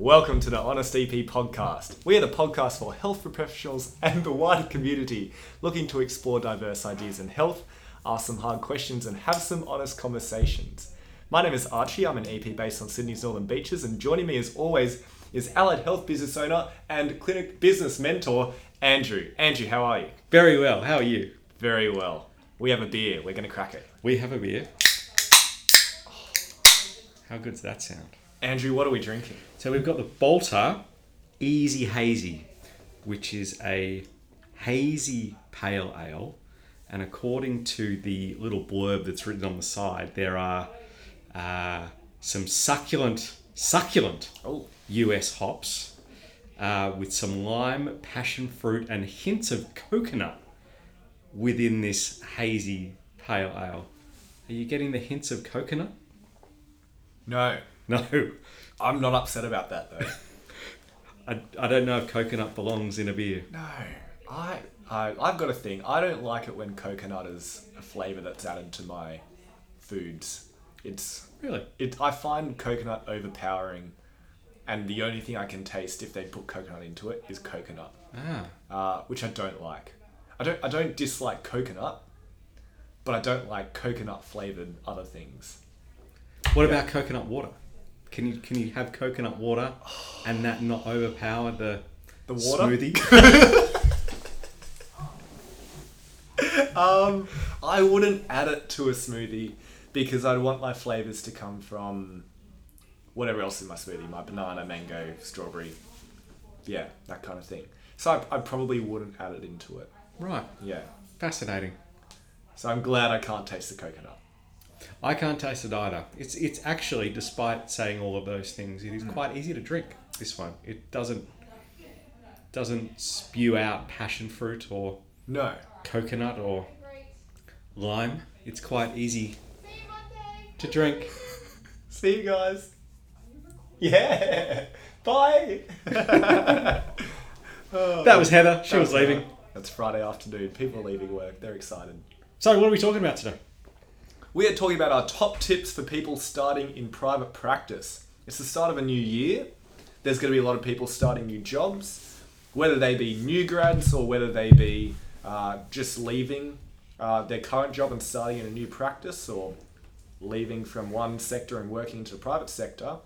Welcome to the Honest EP podcast. We are the podcast for health professionals and the wider community looking to explore diverse ideas in health, ask some hard questions, and have some honest conversations. My name is Archie. I'm an EP based on Sydney's Northern Beaches, and joining me as always is allied health business owner and clinic business mentor, Andrew. Andrew, how are you? Very well. How are you? Very well. We have a beer. We're going to crack it. We have a beer. Oh, how good's that sound? Andrew, what are we drinking? So we've got the Balter Eazy Hazy, which is a hazy pale ale. And according to the little blurb that's written on the side, there are uh, some succulent, succulent Oh, US hops uh, with some lime, passion fruit, and hints of coconut within this hazy pale ale. Are you getting the hints of coconut? no. No. I'm not upset about that though. I, I don't know if coconut belongs in a beer. No, I, I I've got a thing. I don't like it when coconut is a flavor that's added to my foods. It's Really? it. I find coconut overpowering, and the only thing I can taste if they put coconut into it is coconut, Ah. uh, which I don't like. I don't I don't dislike coconut, but I don't like coconut flavored other things. What about coconut water? Can you can you have coconut water and that not overpower the The water? smoothie? Um, I wouldn't add it to a smoothie because I'd want my flavors to come from whatever else in my smoothie, my banana, mango, strawberry, yeah, that kind of thing. So I, I probably wouldn't add it into it. right. Yeah. Fascinating. So I'm glad I can't taste the coconut. I can't taste it either. It's it's actually, despite saying all of those things, it is hmm. quite easy to drink. This one, it doesn't doesn't spew out passion fruit or No. coconut or lime. It's quite easy to drink. See you guys. Yeah. Bye. Oh. That was Heather. She was leaving. That's Friday afternoon. People are leaving work. They're excited. So, what are we talking about today? We are talking about our top tips for people starting in private practice. It's the start of a new year. There's going to be a lot of people starting new jobs, whether they be new grads or whether they be uh, just leaving uh, their current job and starting in a new practice or leaving from one sector and working into the private sector.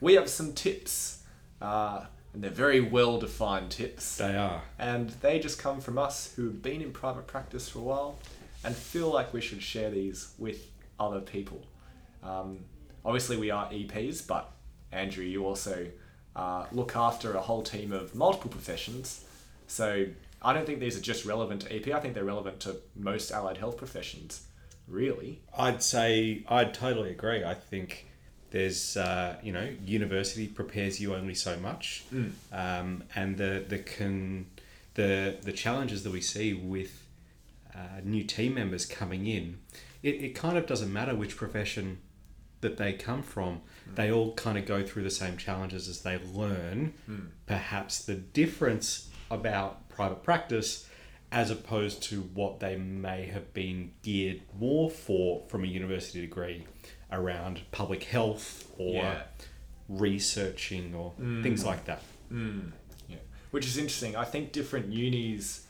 We have some tips, uh, and they're very well defined tips They are. and they just come from us who've been in private practice for a while and feel like we should share these with other people. Um, obviously, we are EPs, but Andrew, you also uh, look after a whole team of multiple professions. So I don't think these are just relevant to EP. I think they're relevant to most allied health professions, really. I'd say I'd totally agree. I think there's uh, you know university prepares you only so much, um, and the the can the the challenges that we see with uh, new team members coming in, it, it kind of doesn't matter which profession that they come from. Hmm. They all kind of go through the same challenges as they learn. Hmm. Perhaps the difference about private practice as opposed to what they may have been geared more for from a university degree around public health or Yeah. researching or hmm. things like that. Yeah, which is interesting. I think different unis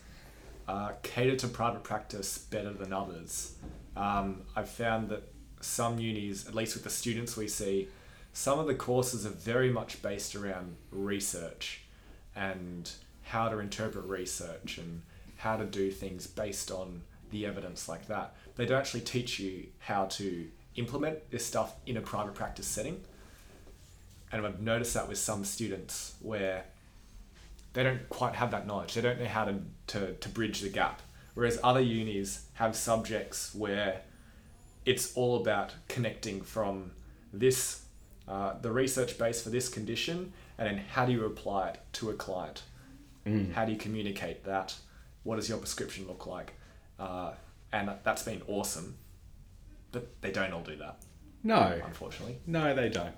uh, cater to private practice better than others. Um, I've found that some unis, at least with the students we see, some of the courses are very much based around research and how to interpret research and how to do things based on the evidence like that. They don't actually teach you how to implement this stuff in a private practice setting. And I've noticed that with some students where they don't quite have that knowledge. They don't know how to, to, to bridge the gap. Whereas other unis have subjects where it's all about connecting from this, uh, the research base for this condition, and then how do you apply it to a client? How do you communicate that? What does your prescription look like? Uh, and that's been awesome. But they don't all do that, No, unfortunately. no, they don't,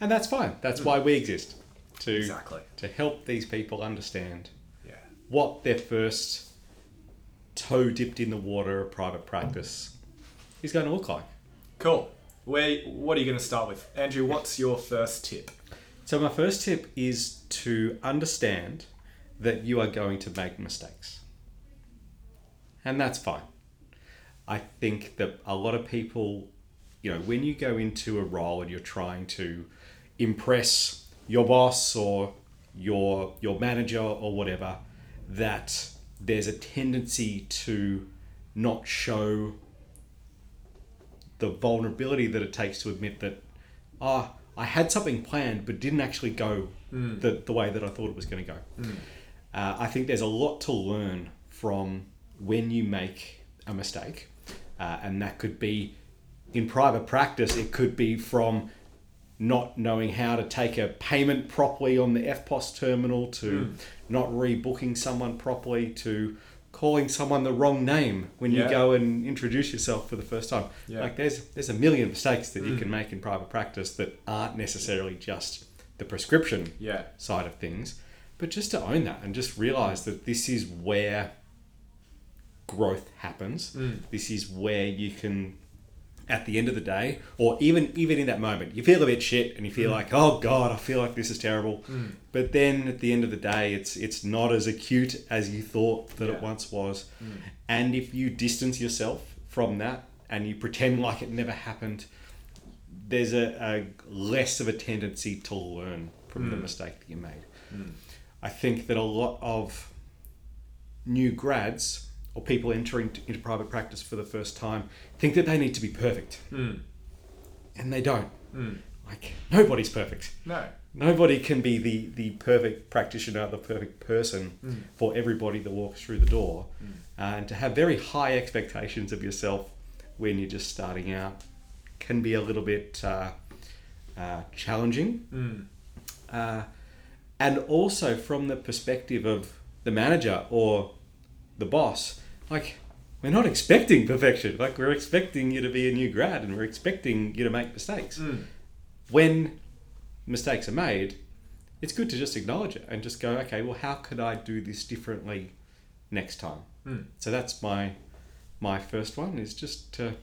and that's fine. That's why we exist to Exactly. to help these people understand Yeah. what their first toe dipped in the water of private practice is going to look like. Cool. Where, what are you going to start with? Andrew, what's your first tip? So my first tip is to understand that you are going to make mistakes. And that's fine. I think that a lot of people, you know, when you go into a role and you're trying to impress your boss or your your manager or whatever, that there's a tendency to not show the vulnerability that it takes to admit that, ah, I had something planned but didn't actually go the, the way that I thought it was going to go. Uh, I think there's a lot to learn from when you make a mistake, uh, and that could be in private practice, it could be from not knowing how to take a payment properly on the EFTPOS terminal to hmm. not rebooking someone properly to calling someone the wrong name when you go and introduce yourself for the first time. Yeah. Like there's there's a million mistakes that you hmm. can make in private practice that aren't necessarily just the prescription Yeah. side of things, but just to own that and just realize that this is where growth happens. Hmm. This is where you can, at the end of the day, or even even in that moment, you feel a bit shit and you feel mm. like, oh god, I feel like this is terrible. Mm. But then at the end of the day, it's it's not as acute as you thought that Yeah. it once was. Mm. And if you distance yourself from that and you pretend like it never happened, there's a, a less of a tendency to learn from the mistake that you made. I think that a lot of new grads or people entering into private practice for the first time think that they need to be perfect. And they don't. Like, nobody's perfect. No. Nobody can be the, the perfect practitioner, the perfect person for everybody that walks through the door. Uh, and to have very high expectations of yourself when you're just starting out can be a little bit uh, uh, challenging. Uh, and also from the perspective of the manager or the boss, like we're not expecting perfection. Like we're expecting you to be a new grad and we're expecting you to make mistakes. Mm. When mistakes are made, it's good to just acknowledge it and just go, okay, well, how could I do this differently next time? Mm. So that's my my first one is just to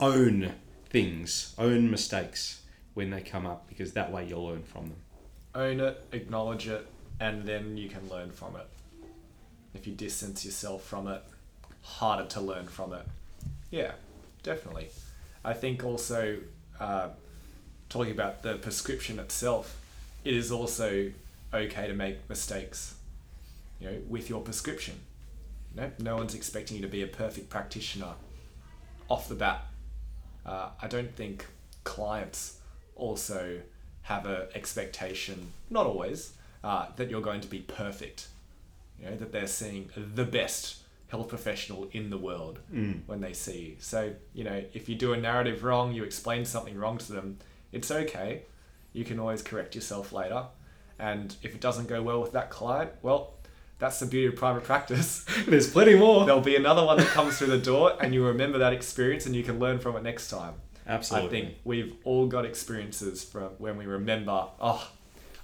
own things, own mistakes when they come up, because that way you'll learn from them. Own it, acknowledge it, and then you can learn from it. If you distance yourself from it, harder to learn from it. Yeah, definitely. I think also uh, talking about the prescription itself, it is also okay to make mistakes. You know, with your prescription. No, no one's expecting you to be a perfect practitioner off the bat. Uh, I don't think clients also have a expectation, not always, uh, that you're going to be perfect. You know, that they're seeing the best health professional in the world mm. when they see you. So, you know, if you do a narrative wrong, you explain something wrong to them, it's okay. You can always correct yourself later. And if it doesn't go well with that client, well, that's the beauty of private practice. There's plenty more. There'll be another one that comes through the door and you remember that experience and you can learn from it next time. Absolutely. I think we've all got experiences from when we remember, oh,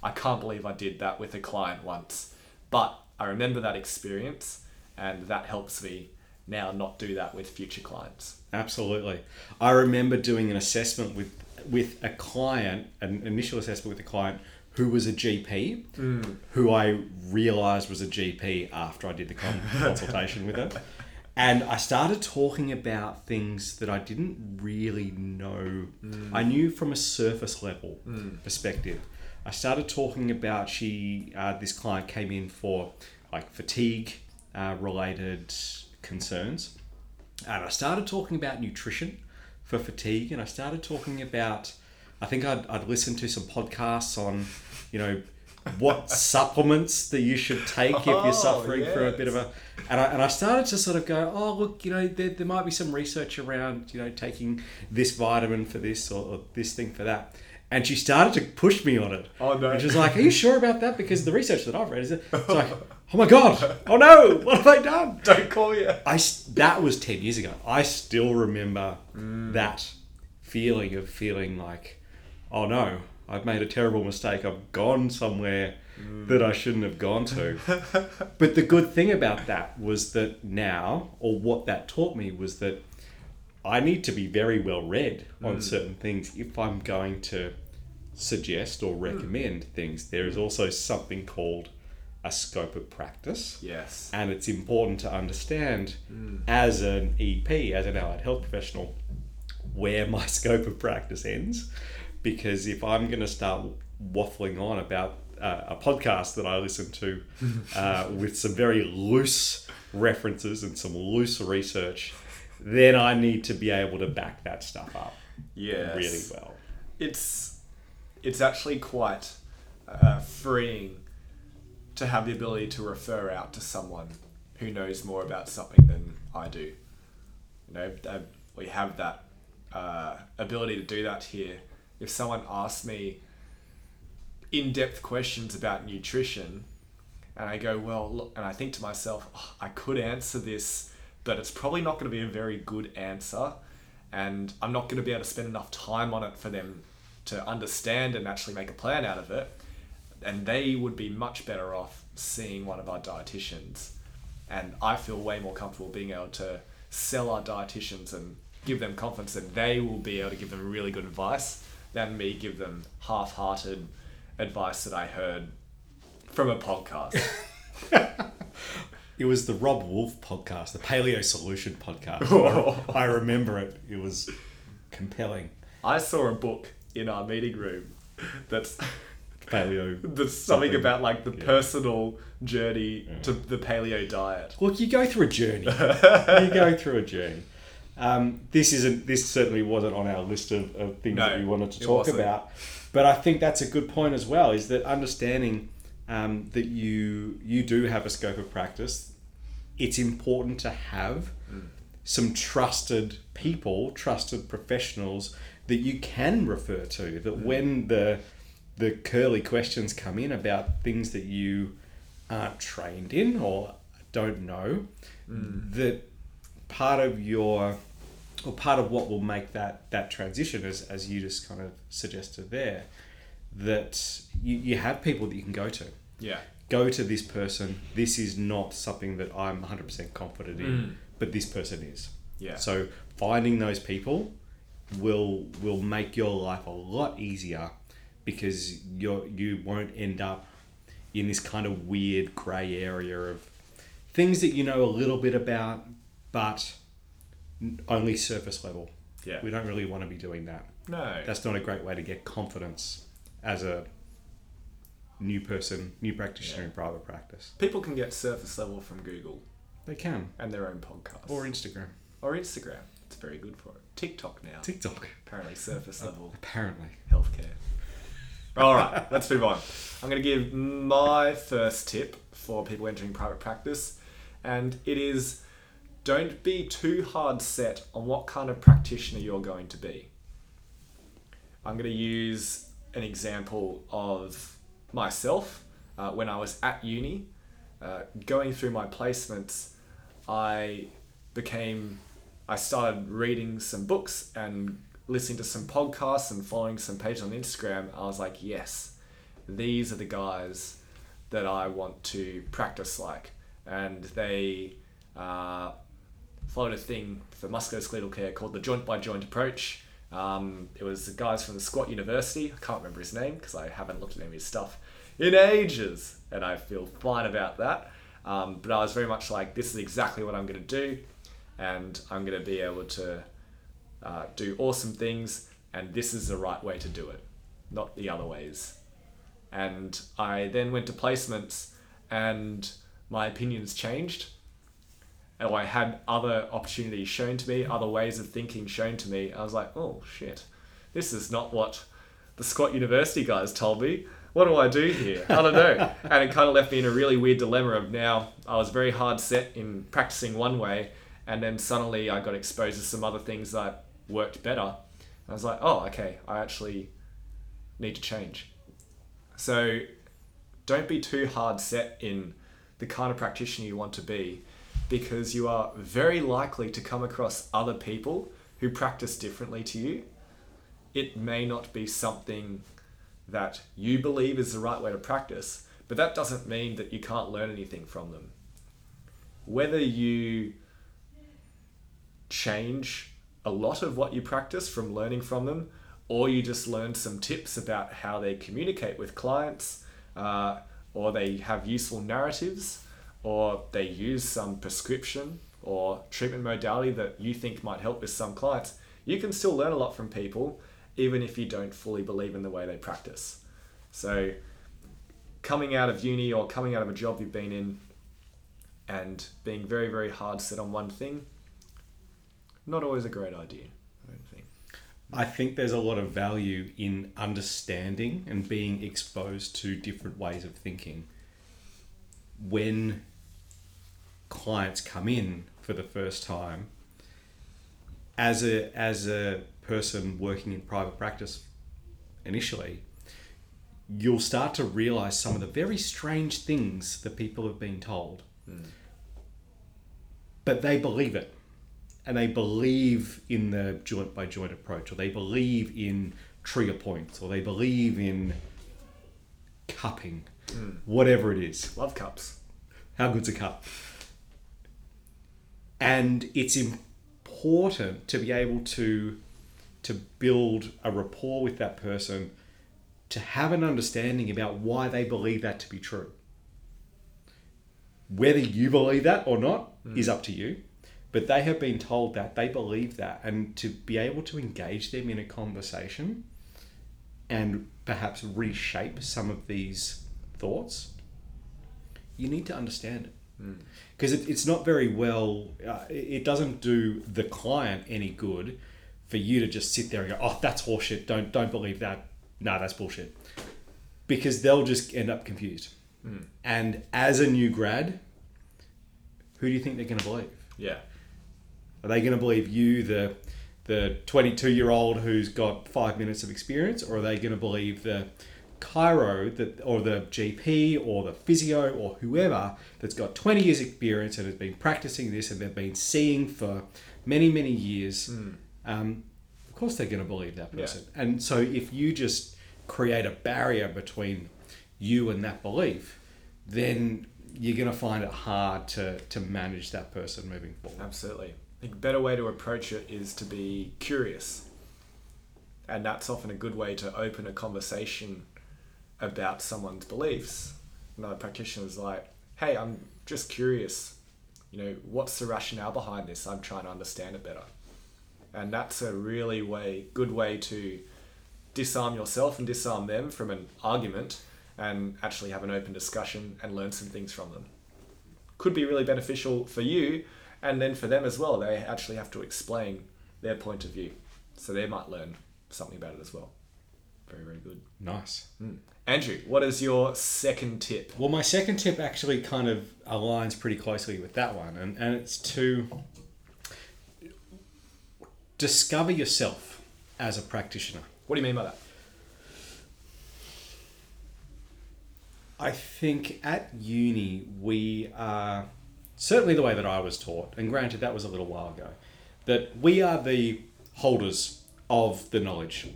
I can't believe I did that with a client once. But I remember that experience and that helps me now not do that with future clients. Absolutely. I remember doing an assessment with with a client, an initial assessment with a client who was a GP, hmm. who I realised was a GP after I did the con- consultation with her. And I started talking about things that I didn't really know. Hmm. I knew from a surface level hmm. perspective. I started talking about she, uh, this client came in for like fatigue uh, related concerns. And I started talking about nutrition for fatigue, and I started talking about. I think I'd, I'd listened to some podcasts on, you know, what supplements that you should take if Oh, you're suffering from a bit of a. And I, and I started to sort of go, oh, look, you know, there, there might be some research around, you know, taking this vitamin for this or, or this thing for that. And she started to push me on it. Oh, no. And she was like, are you sure about that? Because the research that I've read is, it's like, oh my God, oh no, what have I done? Don't call you. I that was 10 years ago. I still remember mm. that feeling of feeling like, oh no, I've made a terrible mistake. I've gone somewhere mm. that I shouldn't have gone to. but the good thing about that was that now, or what that taught me, was that I need to be very well read on certain things if I'm going to suggest or recommend things, there is also something called a scope of practice. Yes. And it's important to understand as an EP, as an allied health professional, where my scope of practice ends. Because if I'm going to start waffling on about uh, a podcast that I listen to uh, with some very loose references and some loose research, then I need to be able to back that stuff up Yes. really well. it's it's actually quite uh, freeing to have the ability to refer out to someone who knows more about something than I do. You know, uh, we have that uh, ability to do that here. If someone asks me in-depth questions about nutrition, and I go, well, look, and I think to myself, "Oh, I could answer this, but it's probably not going to be a very good answer, and I'm not going to be able to spend enough time on it for them to understand and actually make a plan out of it. And they would be much better off seeing one of our dietitians. And I feel way more comfortable being able to sell our dietitians and give them confidence that they will be able to give them really good advice than me give them half-hearted advice that I heard from a podcast. It was the Robb Wolf podcast, the Paleo Solution podcast. I remember it. It was compelling. I saw a book in our meeting room that's Paleo. that's something Something. about like the Yeah. personal journey to the paleo diet. Look, you go through a journey. you go through a journey. Um, this isn't. This certainly wasn't on our list of, of things No, that we wanted to talk wasn't. about. But I think that's a good point as well. Is that understanding um, that you you do have a scope of practice. It's important to have mm. some trusted people, trusted professionals that you can refer to. That mm. when the the curly questions come in about things that you aren't trained in or don't know, mm. that part of your or part of what will make that that transition as, as you just kind of suggested there that you, you have people that you can go to Yeah. go to this person this is not something that i'm 100% confident in mm. but this person is Yeah. so finding those people will will make your life a lot easier because you you won't end up in this kind of weird grey area of things that you know a little bit about but only surface level Yeah. we don't really want to be doing that No. that's not a great way to get confidence as a new person new practitioner in private practice People can get surface level from Google they can and their own podcast. or instagram or Instagram. It's very good for it. TikTok now. tiktok Apparently surface level apparently healthcare. All right, let's move on. I'm going to give my first tip for people entering private practice, and it is don't be too hard set on what kind of practitioner you're going to be. I'm going to use an example of myself uh, when I was at uni. Uh, going through my placements, I became, I started reading some books and listening to some podcasts and following some pages on Instagram. I was like, yes, these are the guys that I want to practice like. And they uh, followed a thing for musculoskeletal care called the joint by joint approach. Um, it was the guys from the Squat University. I can't remember his name because I haven't looked at any of his stuff in ages, and I feel fine about that. Um, but I was very much like, this is exactly what I'm going to do, and I'm going to be able to uh, do awesome things, and this is the right way to do it, not the other ways. And I then went to placements, and my opinions changed and I had other opportunities shown to me, other ways of thinking shown to me. I was like, oh shit, this is not what the Squat University guys told me. What do I do here? I don't know. and it kind of left me in a really weird dilemma of now I was very hard set in practicing one way, and then suddenly I got exposed to some other things that worked better. I was like, oh, okay, I actually need to change. So don't be too hard set in the kind of practitioner you want to be because you are very likely to come across other people who practice differently to you. It may not be something that you believe is the right way to practice, but that doesn't mean that you can't learn anything from them. Whether you change a lot of what you practice from learning from them, or you just learn some tips about how they communicate with clients, uh, or they have useful narratives, or they use some prescription or treatment modality that you think might help with some clients, you can still learn a lot from people, even if you don't fully believe in the way they practice. So, coming out of uni or coming out of a job you've been in and being very, very hard set on one thing, not always a great idea, I think. Think there's a lot of value in understanding and being exposed to different ways of thinking. When clients come in for the first time, as a as a person working in private practice initially, you'll start to realize some of the very strange things that people have been told. Hmm. But they believe it. And they believe in the joint by joint approach, or they believe in trigger points, or they believe in cupping, hmm. whatever it is. Love cups. How good's a cup? And it's important to be able to to build a rapport with that person, to have an understanding about why they believe that to be true. Whether you believe that or not mm. is up to you, but they have been told that they believe that, and to be able to engage them in a conversation and perhaps reshape some of these thoughts, you need to understand it mm. Because it, it's not very well uh, it doesn't do the client any good for you to just sit there and go oh that's horseshit. Don't don't believe that. Nah that's bullshit. Because they'll just end up confused. And as a new grad who do you think they're going to believe? Yeah. are they going to believe you the the 22 year old who's got five minutes of experience or are they going to believe the chiro that or the gp or the physio or whoever that's got 20 years experience and has been practicing this and they've been seeing for many many years um, of course they're going to believe that Yeah. person and so if you just create a barrier between you and that belief then you're going to find it hard to, to manage that person moving forward Absolutely. I think a better way to approach it is to be curious. And that's often a good way to open a conversation about someone's beliefs. Another practitioner practitioner's like, hey, I'm just curious. You know, what's the rationale behind this? I'm trying to understand it better. And that's a really way good way to disarm yourself and disarm them from an argument and actually have an open discussion and learn some things from them could be really beneficial for you and then for them as well. They actually have to explain their point of view. So they might learn something about it as well. Very, very good. nice hmm. Andrew, what is your second tip? Well, my second tip actually kind of aligns pretty closely with that one, and, and it's to discover yourself as a practitioner. What do you mean by that? I think at uni we are certainly the way that I was taught, and granted that was a little while ago, that we are the holders of the knowledge,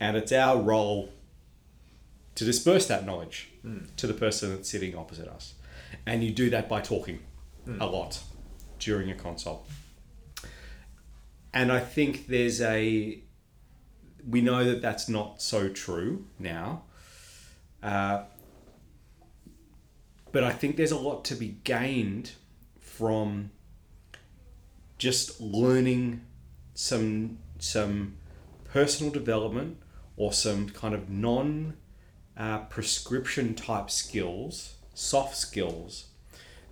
and it's our role to disperse that knowledge to the person that's sitting opposite us, and you do that by talking a lot during a consult. And I think there's a we know that that's not so true now. Uh, but I think there's a lot to be gained from just learning some some personal development or some kind of non uh, prescription type skills, soft skills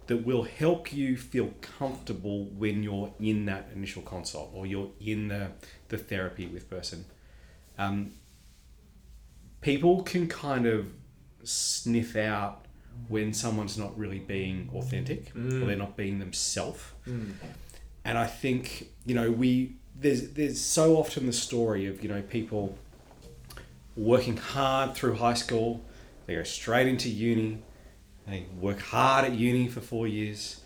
that will help you feel comfortable when you're in that initial consult or you're in the, the therapy with person. Um, people can kind of sniff out when someone's not really being authentic or they're not being themselves. And I think you know we there's there's so often the story of you know people working hard through high school, they go straight into uni, they work hard at uni for four years,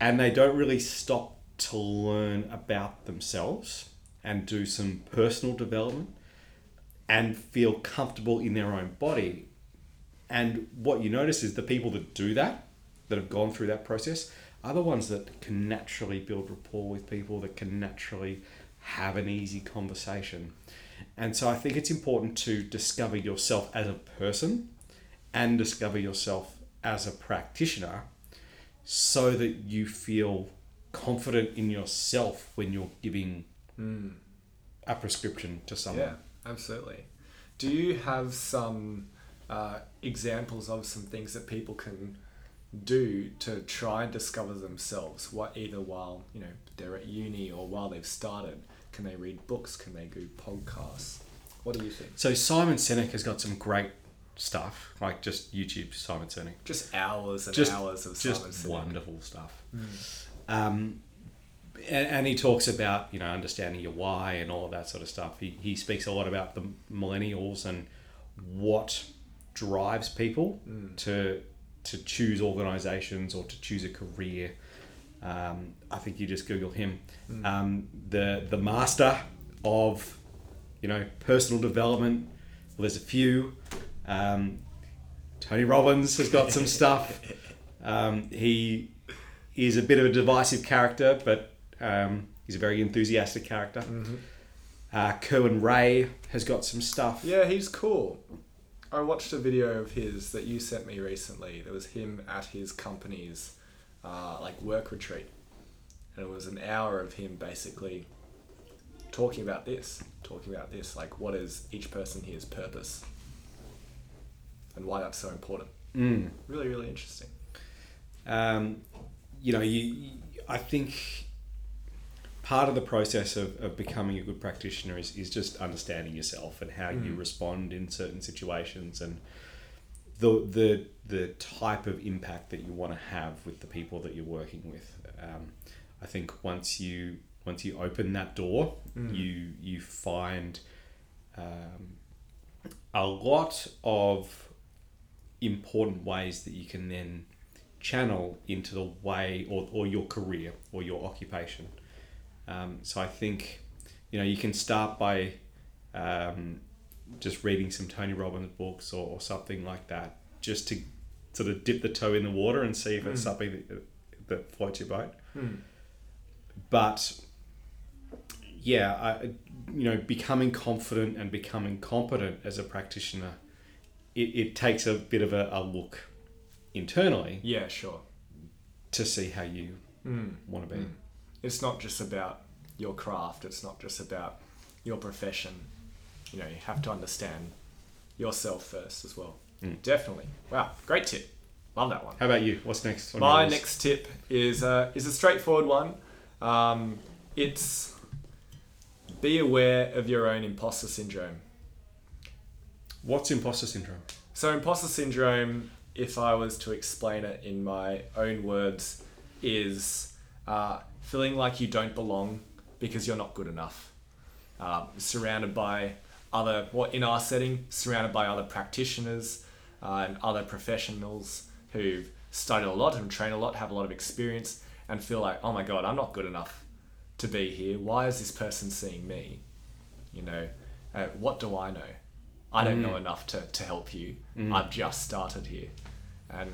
and they don't really stop to learn about themselves and do some personal development and feel comfortable in their own body. And what you notice is the people that do that, that have gone through that process, are the ones that can naturally build rapport with people, that can naturally have an easy conversation. And so I think it's important to discover yourself as a person and discover yourself as a practitioner so that you feel confident in yourself when you're giving a prescription to someone. Yeah, absolutely. Do you have some uh, examples of some things that people can do to try and discover themselves? What either while you know they're at uni or while they've started, can they read books? Can they do podcasts? What do you think? So Simon Sinek has got some great stuff, like just YouTube Simon Sinek. Just hours and Just- hours of just silence. wonderful stuff. Um, and, and he talks about you know understanding your why and all of that sort of stuff. He, he speaks a lot about the millennials and what drives people to to choose organizations or to choose a career. Um, I think you just Google him, um, the the master of you know personal development. Well, there's a few. Um, Tony Robbins has got some stuff. Um, he is a bit of a divisive character, but um, he's a very enthusiastic character. Uh, Kerwin Rae has got some stuff. Yeah, he's cool. I watched a video of his that you sent me recently. There was him at his company's uh, like work retreat, and it was an hour of him basically talking about this, talking about this, like what is each person here's purpose, and why that's so important. Mm. Really, really interesting. um, you know, you, I think part of the process of, of becoming a good practitioner is, is just understanding yourself and how you respond in certain situations and the, the, the type of impact that you want to have with the people that you're working with. Um, I think once you once you open that door, you you find um, a lot of important ways that you can then channel into the way or, or your career or your occupation. Um, so I think, you know, you can start by um, just reading some Tony Robbins books or, or something like that, just to sort of dip the toe in the water and see if it's hmm. something that, that floats your boat. Hmm. But yeah, I, you know, becoming confident and becoming competent as a practitioner, it, it takes a bit of a, a look internally Yeah, sure. to see how you Mm. want to be. Hmm. It's not just about your craft. It's not just about your profession. You know, you have to understand yourself first as well. Mm. Definitely. Wow, great tip. Love that one. How about you? What's next? My next tip is uh, is a straightforward one. Um, it's be aware of your own imposter syndrome. What's imposter syndrome? So, imposter syndrome, if I was to explain it in my own words, is uh, feeling like you don't belong because you're not good enough. Um, surrounded by other, well, in our setting, surrounded by other practitioners uh, and other professionals who've studied a lot and trained a lot, have a lot of experience, and feel like, oh my God, I'm not good enough to be here. Why is this person seeing me? You know, uh, what do I know? I don't know enough to, to help you. I've just started here. And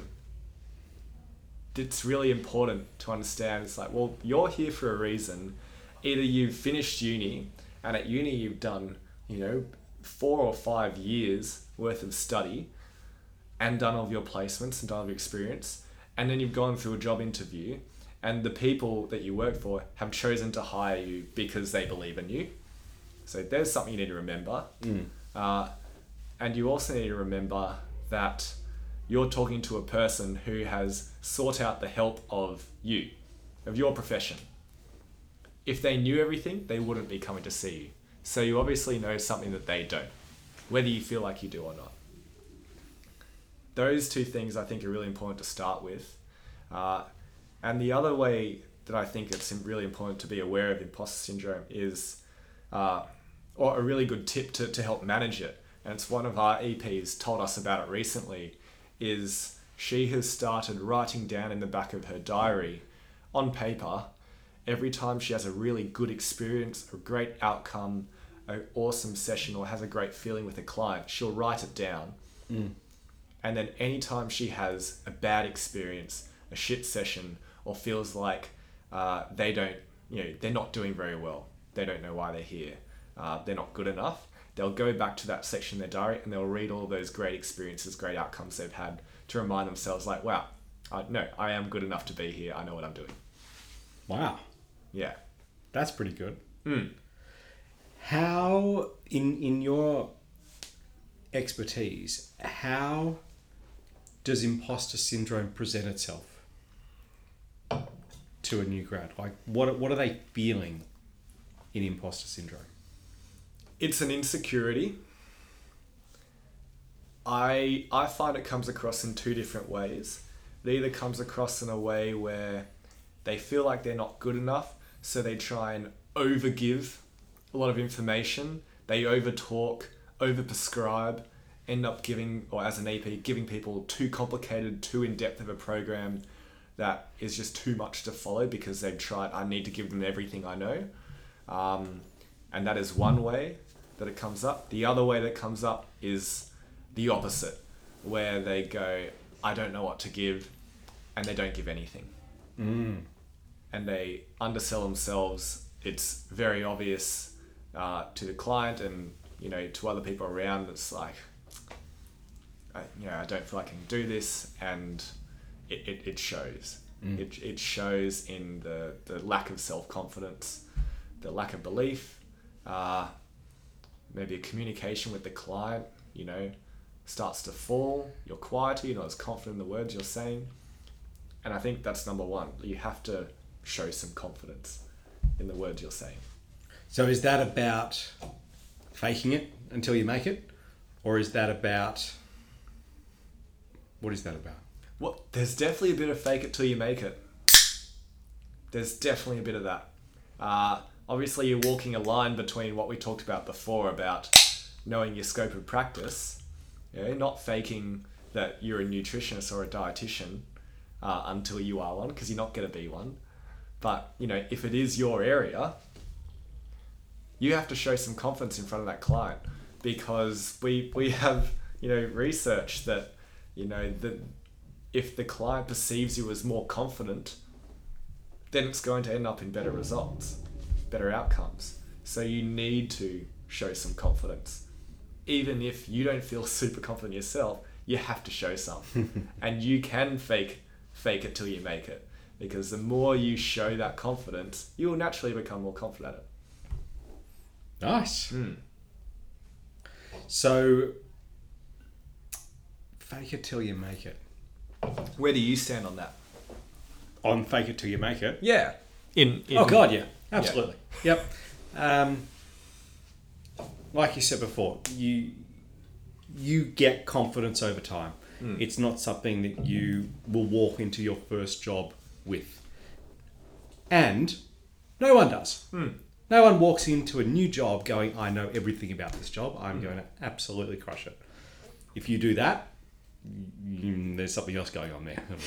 it's really important to understand it's like, well, you're here for a reason. Either you've finished uni, and at uni you've done, you know, four or five years worth of study and done all of your placements and done all of your experience, and then you've gone through a job interview, and the people that you work for have chosen to hire you because they believe in you. So there's something you need to remember. Uh, and you also need to remember that you're talking to a person who has sought out the help of you, of your profession. If they knew everything, they wouldn't be coming to see you. So you obviously know something that they don't, whether you feel like you do or not. Those two things I think are really important to start with. Uh, and the other way that I think it's really important to be aware of imposter syndrome is, uh, or a really good tip to, to help manage it, and it's one of our EPs told us about it recently, is she has started writing down in the back of her diary on paper every time she has a really good experience, a great outcome, an awesome session, or has a great feeling with a client, she'll write it down. And then anytime she has a bad experience, a shit session, or feels like uh, they don't, you know, they're not doing very well, they don't know why they're here, uh, they're not good enough, they'll go back to that section in their diary and they'll read all those great experiences, great outcomes they've had to remind themselves, like, wow, I, no, I am good enough to be here. I know what I'm doing. Wow, Yeah. that's pretty good. Mm. How in in your expertise, how does imposter syndrome present itself to a new grad? Like, what what are they feeling in imposter syndrome? It's an insecurity. I I find it comes across in two different ways. It either comes across in a way where they feel like they're not good enough, so they try and overgive a lot of information. They overtalk, overprescribe, end up giving, or as an EP, giving people too complicated, too in depth of a program that is just too much to follow because they've tried. I need to give them everything I know. Um, and that is one way that it comes up. The other way that comes up is the opposite, where they go, I don't know what to give, and they don't give anything. Mm. And they undersell themselves. It's very obvious uh, to the client and you know to other people around. It's like, I, you know, I don't feel I can do this, and it, it, it shows. Mm. It, it shows in the, the lack of self confidence, the lack of belief, uh, maybe a communication with the client, you know, starts to fall. You're quieter, you're not as confident in the words you're saying. And I think that's number one. You have to show some confidence in the words you're saying. So is that about faking it until you make it, or is that about what is that about? Well, there's definitely a bit of fake it till you make it. There's definitely a bit of that. Uh, obviously, you're walking a line between what we talked about before about knowing your scope of practice, yeah, not faking that you're a nutritionist or a dietitian uh, until you are one, because you're not going to be one. But you know, if it is your area, you have to show some confidence in front of that client because we we have you know research that you know that if the client perceives you as more confident, then it's going to end up in better results, better outcomes. So you need to show some confidence. Even if you don't feel super confident yourself, you have to show some. and you can fake fake it till you make it. Because the more you show that confidence, you will naturally become more confident at it. Nice. Mm. So fake it till you make it. Where do you stand on that? On fake it till you make it. Yeah. In, in Oh God, yeah, absolutely. Yep. Um, like you said before, you you get confidence over time. It's not something that you will walk into your first job with, and no one does. Hmm. No one walks into a new job going, "I know everything about this job. I'm hmm. going to absolutely crush it." If you do that, mm, there's something else going on there. I mean,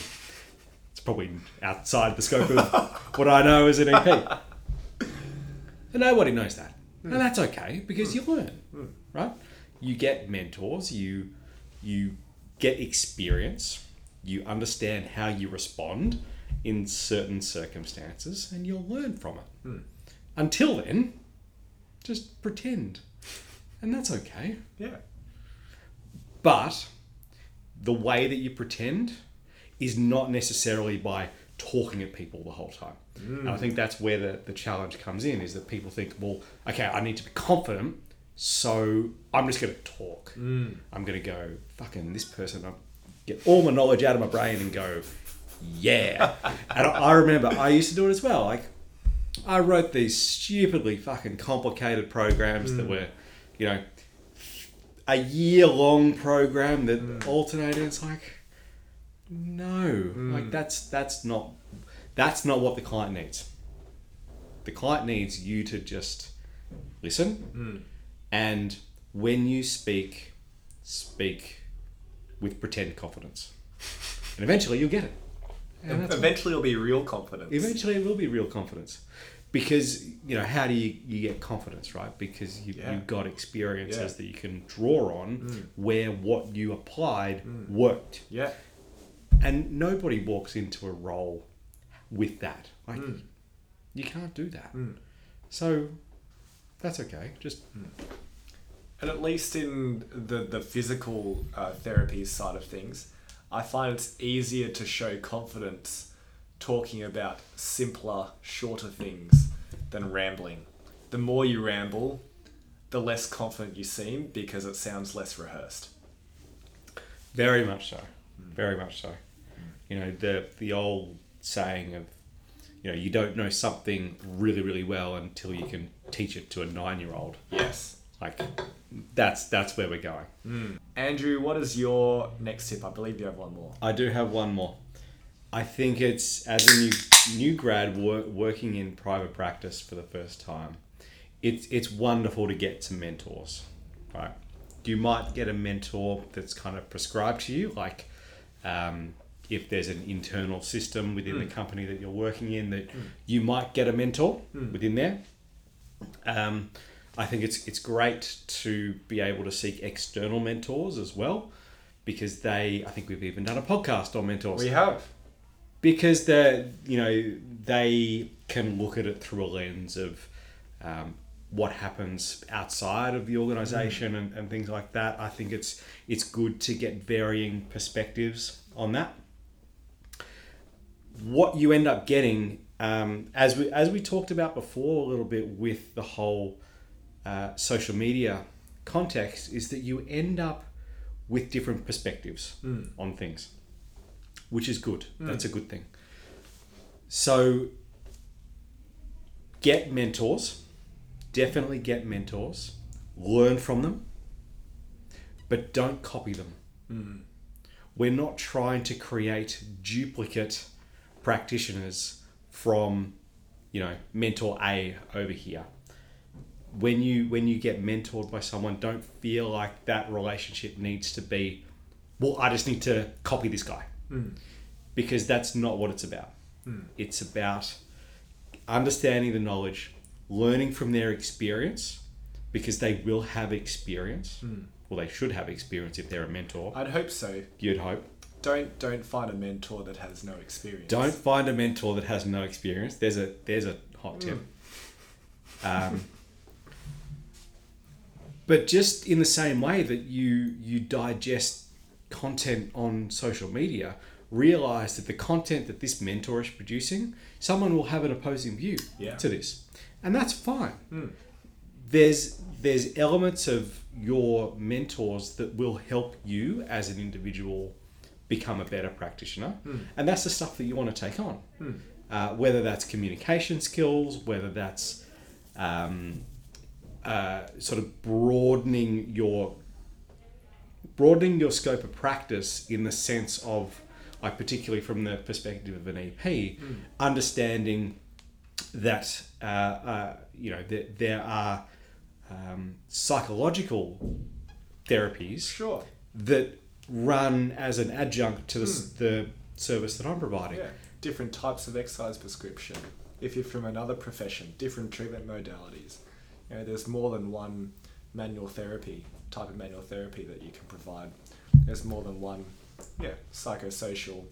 it's probably outside the scope of what I know as an EP. And nobody knows that. Hmm. And that's okay because you learn, right? You get mentors, you you get experience, you understand how you respond in certain circumstances, and you'll learn from it. Hmm. Until then, just pretend. And that's okay. Yeah. But the way that you pretend is not necessarily by talking at people the whole time. And I hmm. think that's where the, the challenge comes in is that people think, well, okay, I need to be confident, so I'm just going to talk. Hmm. I'm going to go, fucking this person, I'll get all my knowledge out of my brain and go, yeah. and I, I remember I used to do it as well. Like, I wrote these stupidly fucking complicated programs that mm. were, you know, a year long program that mm. alternated. It's like, no, mm. like that's that's not that's not what the client needs. The client needs you to just listen, and when you speak, speak with pretend confidence, and eventually you'll get it. And Eventually, it'll be real confidence. eventually it will be real confidence. Because you know how do you, you get confidence right? Because you, Yeah. you've got experiences Yeah. that you can draw on mm. where what you applied mm. worked. Yeah. and nobody walks into a role with that. Like mm. you can't do that. So that's okay. Just And at least in the, the physical uh, therapy side of things, I find it's easier to show confidence talking about simpler, shorter things than rambling. The more you ramble, the less confident you seem because it sounds less rehearsed. Very much so. Mm. Very much so. You know, the the old saying of, you know, you don't know something really, really well until you can teach it to a nine year old. Yes. Like that's that's where we're going. Andrew, what is your next tip? I believe you have one more. I do have one more. I think it's as a new new grad wor- working in private practice for the first time. It's it's wonderful to get some mentors, right? You might get a mentor that's kind of prescribed to you, like um, if there's an internal system within the company that you're working in, that you might get a mentor within there. Um, I think it's it's great to be able to seek external mentors as well, because they. I think we've even done a podcast on mentors We have. because they you know they can look at it through a lens of um, what happens outside of the organization and, and things like that i think it's it's good to get varying perspectives on that what you end up getting um, as we as we talked about before a little bit with the whole uh, social media context is that you end up with different perspectives hmm. on things which is good. Hmm. That's a good thing. So get mentors. Definitely get mentors. Learn from them. But don't copy them. Hmm. We're not trying to create duplicate practitioners from, you know, mentor A over here. When you when you get mentored by someone, don't feel like that relationship needs to be, well, I just need to copy this guy hmm. because that's not what it's about. Hmm. It's about understanding the knowledge, learning from their experience, because they will have experience. Hmm. Well, they should have experience if they're a mentor. I'd hope so. You'd hope. Don't don't find a mentor that has no experience. Don't find a mentor that has no experience. There's a there's a hot tip. Um, but just in the same way that you you digest content on social media, realize that the content that this mentor is producing, someone will have an opposing view Yeah. to this, and that's fine. There's there's elements of your mentors that will help you as an individual become a better practitioner, and that's the stuff that you want to take on. Uh, whether that's communication skills, whether that's um, uh, sort of broadening your broadening your scope of practice in the sense of, like particularly from the perspective of an EP, understanding that uh, uh, you know that there are um, psychological therapies Sure. that run as an adjunct to the, s the service that I'm providing. Yeah. Different types of exercise prescription. If you're from another profession, different treatment modalities. You know, there's more than one manual therapy type of manual therapy that you can provide. There's more than one, yeah, psychosocial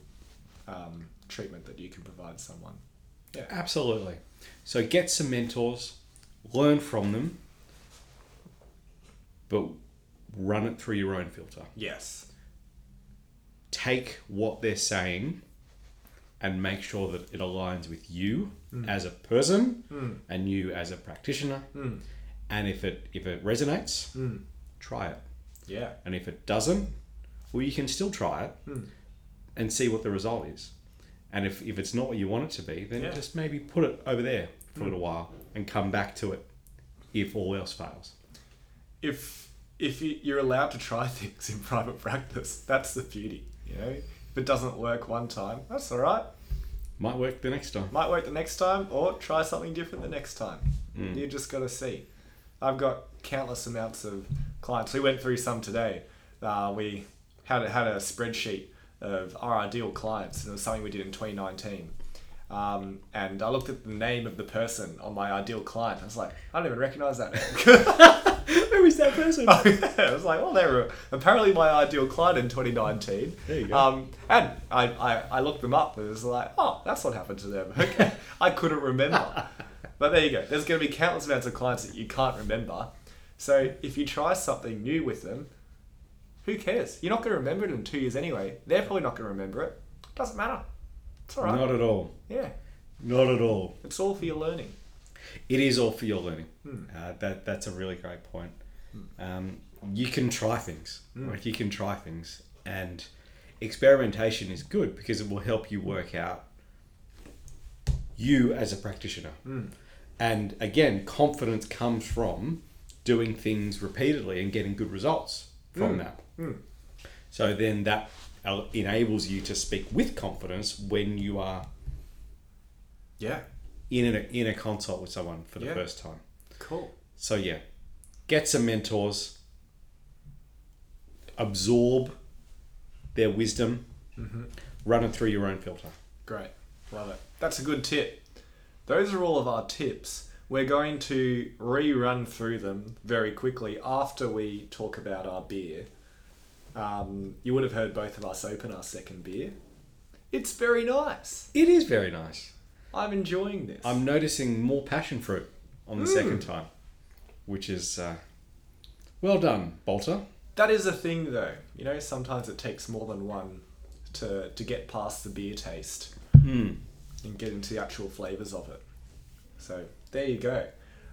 um, treatment that you can provide someone. Yeah. Absolutely. So get some mentors, learn from them, but run it through your own filter. Yes. Take what they're saying and make sure that it aligns with you hmm. as a person hmm. and you as a practitioner. Hmm. And if it if it resonates, try it. Yeah. And if it doesn't, well, you can still try it and see what the result is. And if, if it's not what you want it to be, then Yeah. just maybe put it over there for a little while and come back to it if all else fails. if if you- you're allowed to try things in private practice, that's the beauty. You know, if it doesn't work one time, that's all right. Might work the next time. Might work the next time, or try something different the next time. You just got to see. I've got countless amounts of clients. We went through some today. Uh, we had had a spreadsheet of our ideal clients, and it was something we did in 2019. Um, and I looked at the name of the person on my ideal client. I was like, I don't even recognize that name. Is that person? I was like, well, they were apparently my ideal client in 2019. There you go. Um, and I, I, I looked them up and it was like, oh, that's what happened to them. Okay. I couldn't remember. but there you go. There's going to be countless amounts of clients that you can't remember. So if you try something new with them, who cares? You're not going to remember it in two years anyway. They're probably not going to remember it. Doesn't matter. It's all right. Not at all. yeah, Not at all. it's all for your learning. It is all for your learning. Hmm. Uh, that that's a really great point. Um, you can try things. Hmm. Like you can try things, and experimentation is good because it will help you work out you as a practitioner. Hmm. And again, confidence comes from doing things repeatedly and getting good results from Mm. that. Mm. So then that enables you to speak with confidence when you are Yeah, in a, in a consult with someone for the Yeah. first time. cool. So yeah, get some mentors, absorb their wisdom, Mm-hmm. run it through your own filter. Great. Love it. That's a good tip. Those are all of our tips. We're going to rerun through them very quickly after we talk about our beer. Um, you would have heard both of us open our second beer. It's very nice. It is very nice. I'm enjoying this. I'm noticing more passion fruit on the Mm. second time, which is uh, well done, Balter. That is a thing, though. You know, sometimes it takes more than one to to get past the beer taste Mm. and get into the actual flavors of it. So there you go.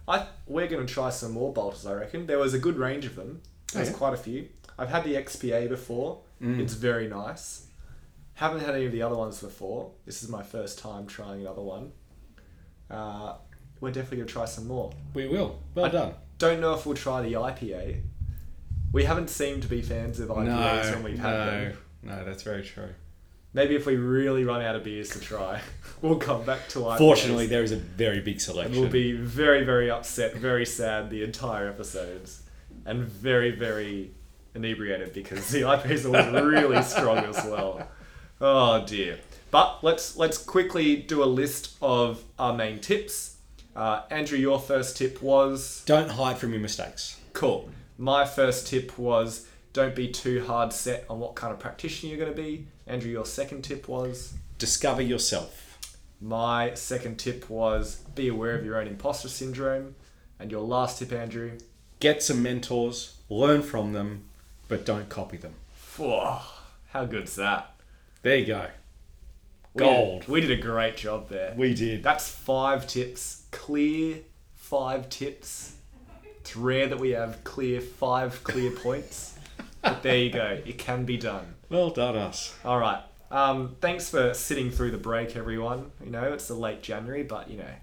I we're gonna try some more Balters. I reckon there was a good range of them. There's Oh, yeah? quite a few. I've had the XPA before. Mm. It's very nice. Haven't had any of the other ones before. This is my first time trying another one. Uh, we're definitely gonna try some more. We will. Well I- done. Don't know if we'll try the IPA. We haven't seemed to be fans of IPAs when we've had no, them. no, that's very true. Maybe if we really run out of beers to try, we'll come back to IPAs. Fortunately, there is a very big and selection. we'll be very, very upset, very sad the entire episodes, and very, very inebriated because the IPAs are really strong as well. Oh dear. But let's let's quickly do a list of our main tips. Uh, Andrew, your first tip was Don't hide from your mistakes. Cool. My first tip was don't be too hard set on what kind of practitioner you're going to be. Andrew, your second tip was Discover yourself. my second tip was be aware of your own imposter syndrome. And your last tip, Andrew, Get some mentors, learn from them, but don't copy them. Whoa, how good's that? There you go. We did- Gold. we did a great job there. We did. That's five tips. Clear five tips. It's rare that we have clear five clear points. But there you go. It can be done. Well done, us. All right. Um, thanks for sitting through the break, everyone. You know, it's the late January, but you know,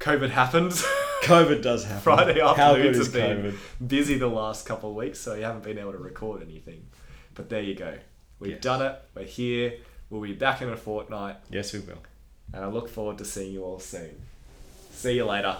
COVID happens. COVID does happen. Friday afternoons have been COVID? busy the last couple of weeks, so you haven't been able to record anything. But there you go. We've Yes. done it. We're here. We'll be back in a fortnight, Yes, we will. and I look forward to seeing you all soon. See you later.